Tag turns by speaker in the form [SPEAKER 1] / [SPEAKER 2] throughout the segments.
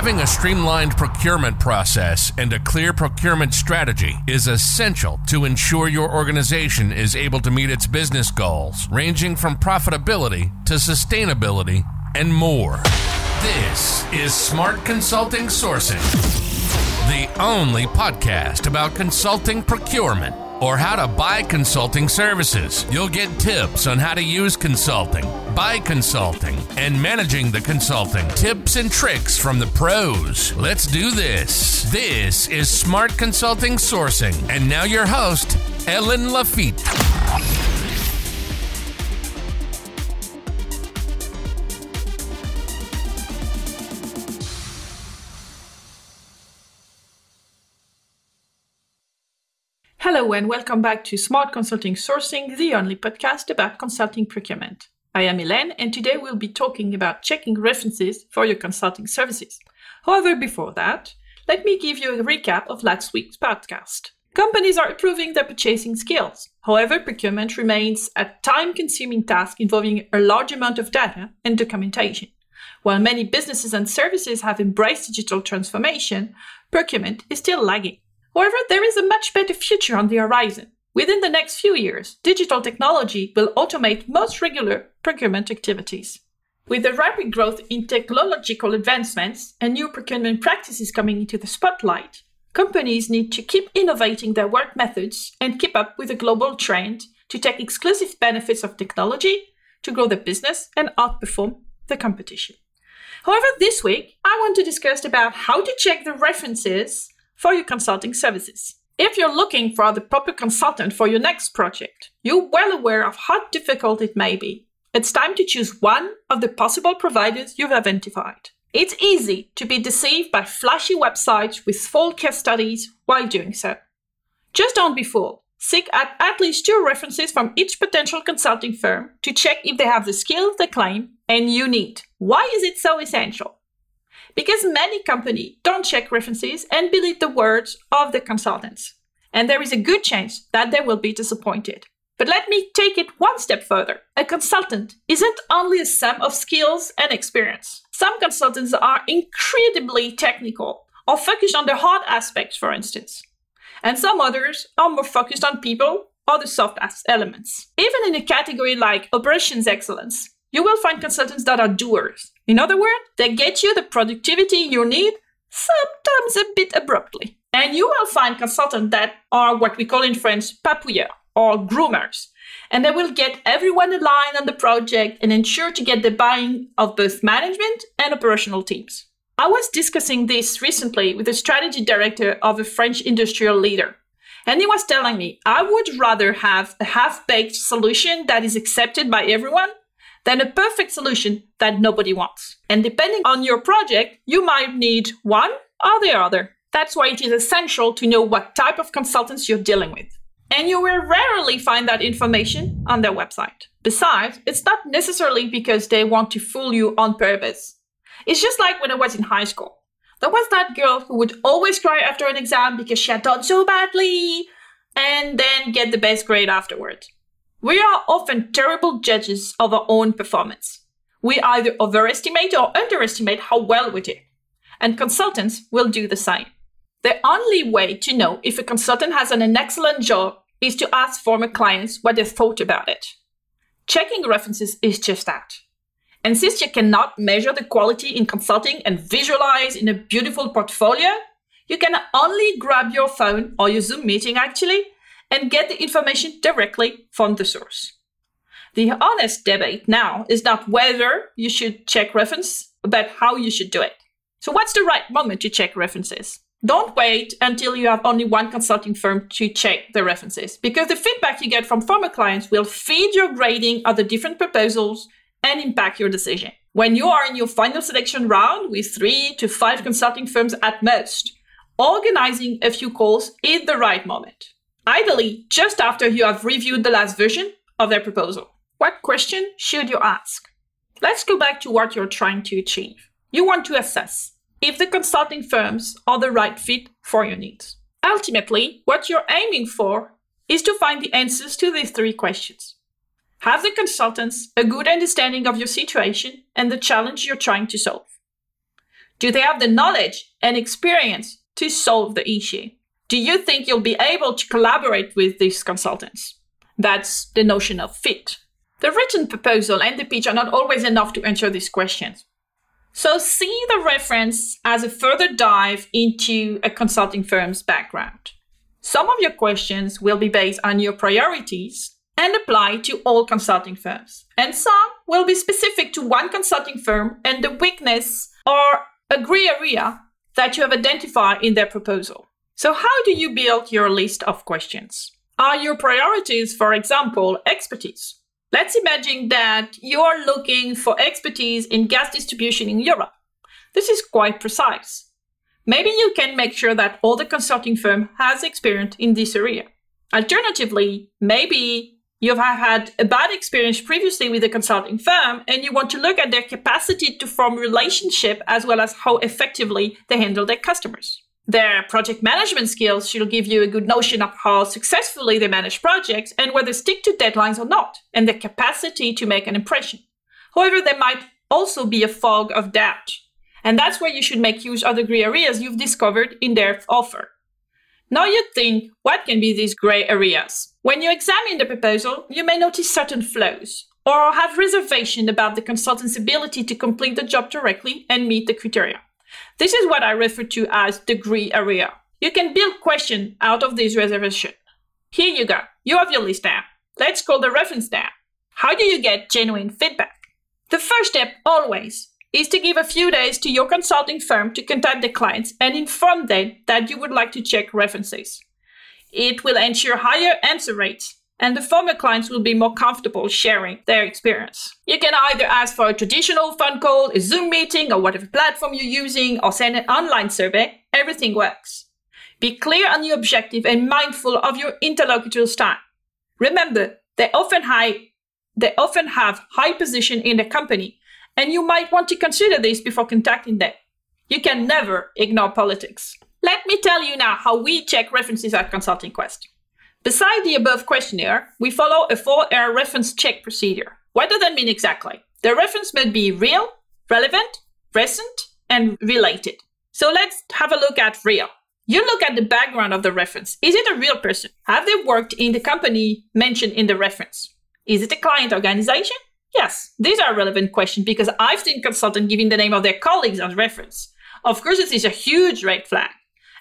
[SPEAKER 1] Having a streamlined procurement process and a clear procurement strategy is essential to ensure your organization is able to meet its business goals, ranging from profitability to sustainability and more. This is Smart Consulting Sourcing, the only podcast about consulting procurement or how to buy consulting services. You'll get tips on how to use consulting, buy consulting, and managing the consulting. Tips and tricks from the pros. Let's do this. This is Smart Consulting Sourcing. And now your host, Ellen Lafitte.
[SPEAKER 2] Hello and welcome back to Smart Consulting Sourcing, the only podcast about consulting procurement. I am Elaine and today we'll be talking about checking references for your consulting services. However, before that, let me give you a recap of last week's podcast. Companies are improving their purchasing skills. However, procurement remains a time consuming task involving a large amount of data and documentation. While many businesses and services have embraced digital transformation, procurement is still lagging. However, there is a much better future on the horizon. Within the next few years, digital technology will automate most regular procurement activities. With the rapid growth in technological advancements and new procurement practices coming into the spotlight, companies need to keep innovating their work methods and keep up with the global trend to take exclusive benefits of technology to grow their business and outperform the competition. However, this week I want to discuss about how to check the references for your consulting services. If you're looking for the proper consultant for your next project, you're well aware of how difficult it may be. It's time to choose one of the possible providers you've identified. It's easy to be deceived by flashy websites with full case studies while doing so. Just don't be fooled. Seek out at least two references from each potential consulting firm to check if they have the skills they claim and you need. Why is it so essential? because many companies don't check references and believe the words of the consultants. And there is a good chance that they will be disappointed. But let me take it one step further. A consultant isn't only a sum of skills and experience. Some consultants are incredibly technical or focused on the hard aspects, for instance. And some others are more focused on people or the soft elements. Even in a category like operations excellence, you will find consultants that are doers. In other words, they get you the productivity you need, sometimes a bit abruptly. And you will find consultants that are what we call in French papouilleurs or groomers. And they will get everyone aligned on the project and ensure to get the buy-in of both management and operational teams. I was discussing this recently with the strategy director of a French industrial leader. And he was telling me, I would rather have a half baked solution that is accepted by everyone than a perfect solution that nobody wants. And depending on your project, you might need one or the other. That's why it is essential to know what type of consultants you're dealing with. And you will rarely find that information on their website. Besides, it's not necessarily because they want to fool you on purpose. It's just like when I was in high school. There was that girl who would always cry after an exam because she had done so badly and then get the best grade afterward. We are often terrible judges of our own performance. We either overestimate or underestimate how well we do. And consultants will do the same. The only way to know if a consultant has an excellent job is to ask former clients what they thought about it. Checking references is just that. And since you cannot measure the quality in consulting and visualize in a beautiful portfolio, you can only grab your phone or your Zoom meeting actually and get the information directly from the source. The honest debate now is not whether you should check reference, but how you should do it. So, what's the right moment to check references? Don't wait until you have only one consulting firm to check the references, because the feedback you get from former clients will feed your grading of the different proposals and impact your decision. When you are in your final selection round with three to five consulting firms at most, organizing a few calls is the right moment ideally just after you have reviewed the last version of their proposal. What question should you ask? Let's go back to what you're trying to achieve. You want to assess if the consulting firms are the right fit for your needs. Ultimately, what you're aiming for is to find the answers to these three questions. Have the consultants a good understanding of your situation and the challenge you're trying to solve? Do they have the knowledge and experience to solve the issue? Do you think you'll be able to collaborate with these consultants? That's the notion of fit. The written proposal and the pitch are not always enough to answer these questions. So see the reference as a further dive into a consulting firm's background. Some of your questions will be based on your priorities and apply to all consulting firms. And some will be specific to one consulting firm and the weakness or a gray area that you have identified in their proposal. So, how do you build your list of questions? Are your priorities, for example, expertise? Let's imagine that you're looking for expertise in gas distribution in Europe. This is quite precise. Maybe you can make sure that all the consulting firm has experience in this area. Alternatively, maybe you have had a bad experience previously with a consulting firm and you want to look at their capacity to form relationship as well as how effectively they handle their customers. Their project management skills should give you a good notion of how successfully they manage projects and whether stick to deadlines or not, and their capacity to make an impression. However, there might also be a fog of doubt. And that's where you should make use of the gray areas you've discovered in their offer. Now you think, what can be these gray areas? When you examine the proposal, you may notice certain flaws or have reservation about the consultant's ability to complete the job directly and meet the criteria. This is what I refer to as gray area. You can build question out of this reservation. Here you go. You have your list now. Let's call the reference down. How do you get genuine feedback? The first step always is to give a few days to your consulting firm to contact the clients and inform them that you would like to check references. It will ensure higher answer rates and the former clients will be more comfortable sharing their experience. You can either ask for a traditional phone call, a Zoom meeting, or whatever platform you're using, or send an online survey. Everything works. Be clear on your objective and mindful of your interlocutor's time. Remember, they often high, they often have high position in the company, and you might want to consider this before contacting them. You can never ignore politics. Let me tell you now how we check references at Consulting Quest. Beside the above questionnaire, we follow a 4R reference check procedure. What does that mean exactly? The reference must be real, relevant, recent, and related. So let's have a look at real. You look at the background of the reference. Is it a real person? Have they worked in the company mentioned in the reference? Is it a client organization? Yes, these are relevant questions because I've seen consultants giving the name of their colleagues as reference. Of course, this is a huge red flag.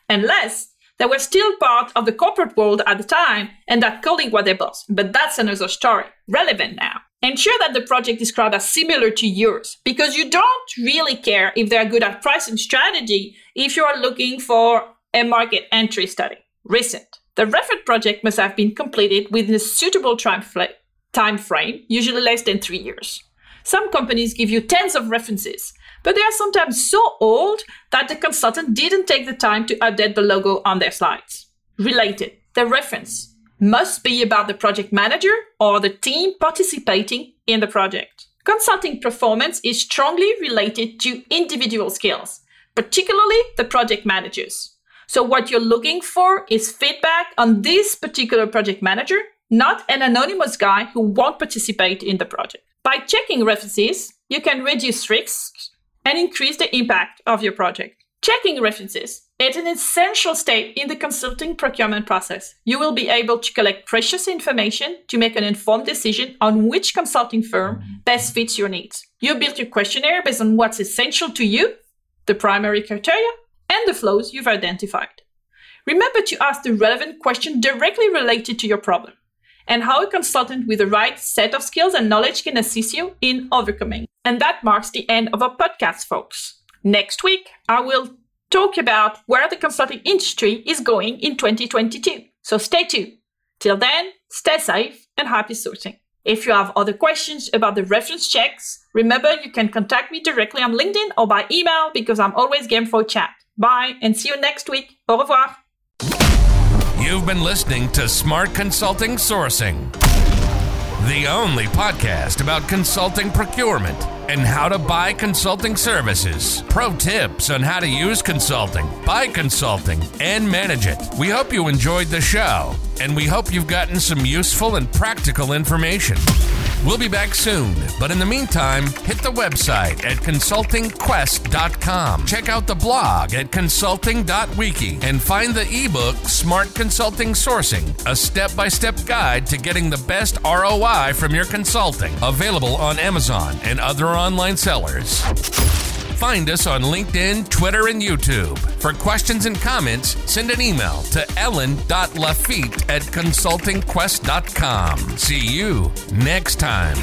[SPEAKER 2] Unless they were still part of the corporate world at the time, and that colleague was their boss. But that's another story, relevant now. Ensure that the project described as similar to yours, because you don't really care if they're good at pricing strategy if you are looking for a market entry study. Recent. The reference project must have been completed within a suitable time frame, usually less than three years. Some companies give you tens of references, but they are sometimes so old that the consultant didn't take the time to update the logo on their slides. Related, the reference must be about the project manager or the team participating in the project. Consulting performance is strongly related to individual skills, particularly the project managers. So, what you're looking for is feedback on this particular project manager, not an anonymous guy who won't participate in the project. By checking references, you can reduce risks and increase the impact of your project. Checking references is an essential step in the consulting procurement process. You will be able to collect precious information to make an informed decision on which consulting firm best fits your needs. You build your questionnaire based on what's essential to you, the primary criteria, and the flows you've identified. Remember to ask the relevant question directly related to your problem and how a consultant with the right set of skills and knowledge can assist you in overcoming. And that marks the end of our podcast, folks. Next week, I will talk about where the consulting industry is going in 2022. So stay tuned. Till then, stay safe and happy sourcing. If you have other questions about the reference checks, remember you can contact me directly on LinkedIn or by email because I'm always game for chat. Bye and see you next week. Au revoir.
[SPEAKER 1] You've been listening to Smart Consulting Sourcing, the only podcast about consulting procurement and how to buy consulting services. Pro tips on how to use consulting, buy consulting, and manage it. We hope you enjoyed the show, and we hope you've gotten some useful and practical information. We'll be back soon, but in the meantime, hit the website at consultingquest.com. Check out the blog at consulting.wiki and find the ebook Smart Consulting Sourcing, a step by step guide to getting the best ROI from your consulting. Available on Amazon and other online sellers. Find us on LinkedIn, Twitter, and YouTube. For questions and comments, send an email to ellen.lafitte at consultingquest.com. See you next time.